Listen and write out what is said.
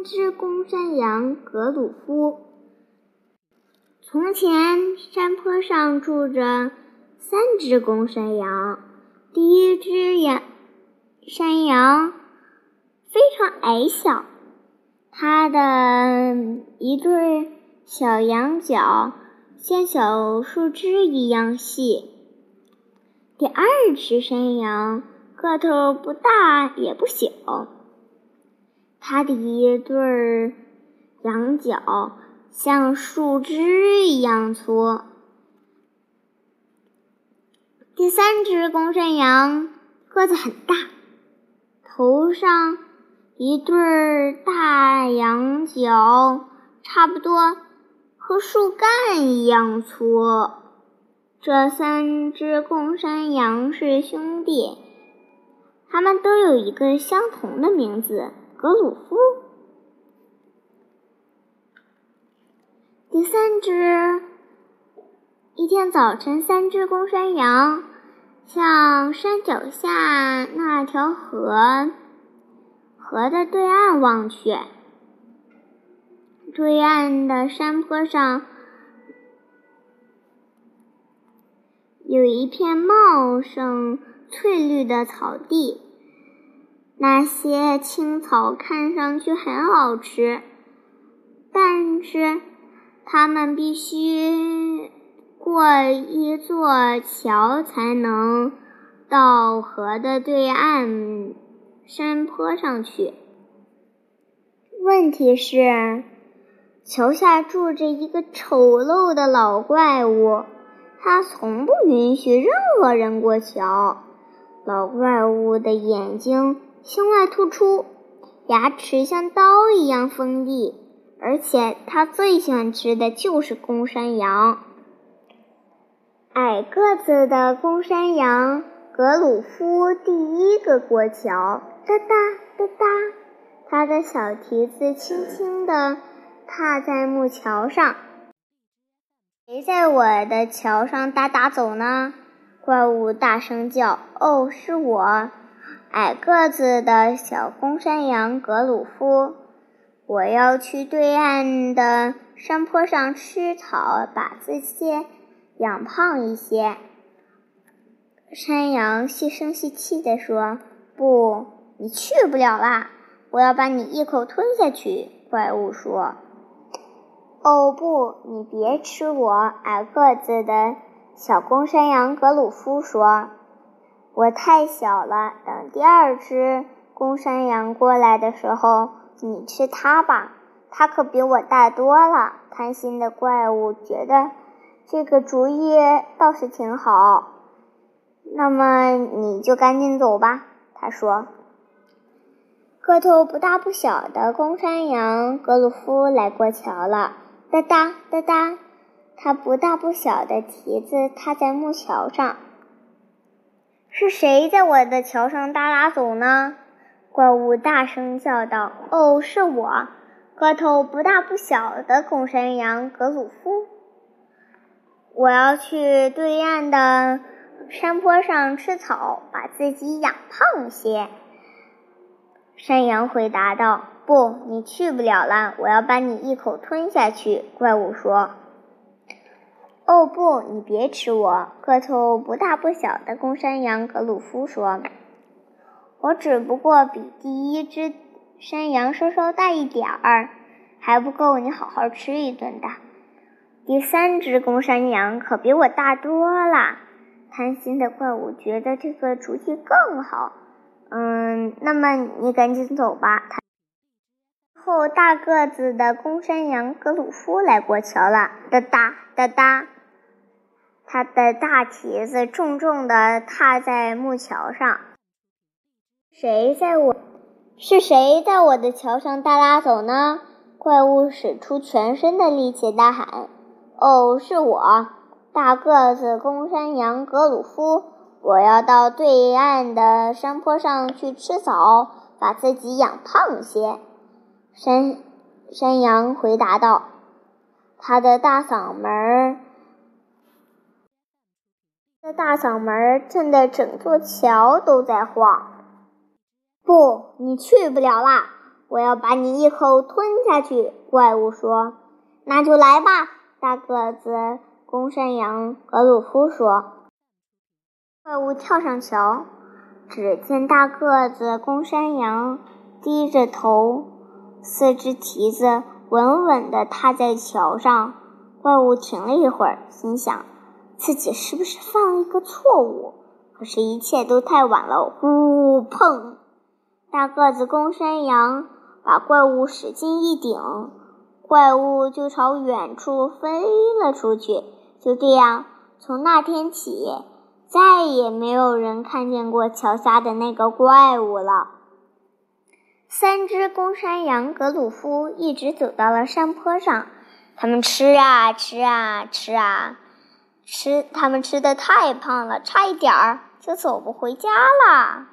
三只公山羊格鲁夫。从前，山坡上住着三只公山羊。第一只羊山羊非常矮小，它的一对小羊角像小树枝一样细。第二只山羊个头不大也不小。它的一对羊角像树枝一样粗。第三只公山羊个子很大，头上一对大羊角差不多和树干一样粗。这三只公山羊是兄弟，它们都有一个相同的名字。格鲁夫。第三只，一天早晨，三只公山羊向山脚下那条河河的对岸望去。对岸的山坡上有一片茂盛翠绿的草地。那些青草看上去很好吃，但是它们必须过一座桥才能到河的对岸山坡上去。问题是，桥下住着一个丑陋的老怪物，他从不允许任何人过桥。老怪物的眼睛。胸外突出，牙齿像刀一样锋利，而且他最喜欢吃的就是公山羊。矮个子的公山羊格鲁夫第一个过桥，哒哒哒哒，他的小蹄子轻轻地踏在木桥上。谁在我的桥上哒哒走呢？怪物大声叫：“哦，是我。”矮个子的小公山羊格鲁夫，我要去对岸的山坡上吃草，把自己养胖一些。山羊细声细气地说：“不，你去不了啦！我要把你一口吞下去。”怪物说：“哦，不，你别吃我！”矮个子的小公山羊格鲁夫说。我太小了，等第二只公山羊过来的时候，你吃它吧。它可比我大多了。贪心的怪物觉得这个主意倒是挺好。那么你就赶紧走吧，他说。个头不大不小的公山羊格鲁夫来过桥了，哒哒哒哒，它不大不小的蹄子踏在木桥上。是谁在我的桥上哒哒走呢？怪物大声叫道：“哦，是我，个头不大不小的公山羊格鲁夫。我要去对岸的山坡上吃草，把自己养胖些。”山羊回答道：“不，你去不了了，我要把你一口吞下去。”怪物说。哦不，你别吃我！个头不大不小的公山羊格鲁夫说：“我只不过比第一只山羊稍稍大一点儿，还不够你好好吃一顿的。第三只公山羊可比我大多了。”贪心的怪物觉得这个主意更好。嗯，那么你赶紧走吧。后大个子的公山羊格鲁夫来过桥了，哒哒哒哒。他的大蹄子重重地踏在木桥上。谁在我？是谁在我的桥上哒哒走呢？怪物使出全身的力气大喊：“哦，是我，大个子公山羊格鲁夫！我要到对岸的山坡上去吃草，把自己养胖些。”山山羊回答道：“他的大嗓门。”这大嗓门震得整座桥都在晃。不，你去不了啦！我要把你一口吞下去。”怪物说。“那就来吧。”大个子公山羊格鲁夫说。怪物跳上桥，只见大个子公山羊低着头，四只蹄子稳稳地踏在桥上。怪物停了一会儿，心想自己是不是犯了一个错误？可是，一切都太晚了。呼碰！大个子公山羊把怪物使劲一顶，怪物就朝远处飞了出去。就这样，从那天起，再也没有人看见过桥下的那个怪物了。三只公山羊格鲁夫一直走到了山坡上，他们吃啊吃啊吃啊吃，他们吃的太胖了，差一点儿。就走不回家啦。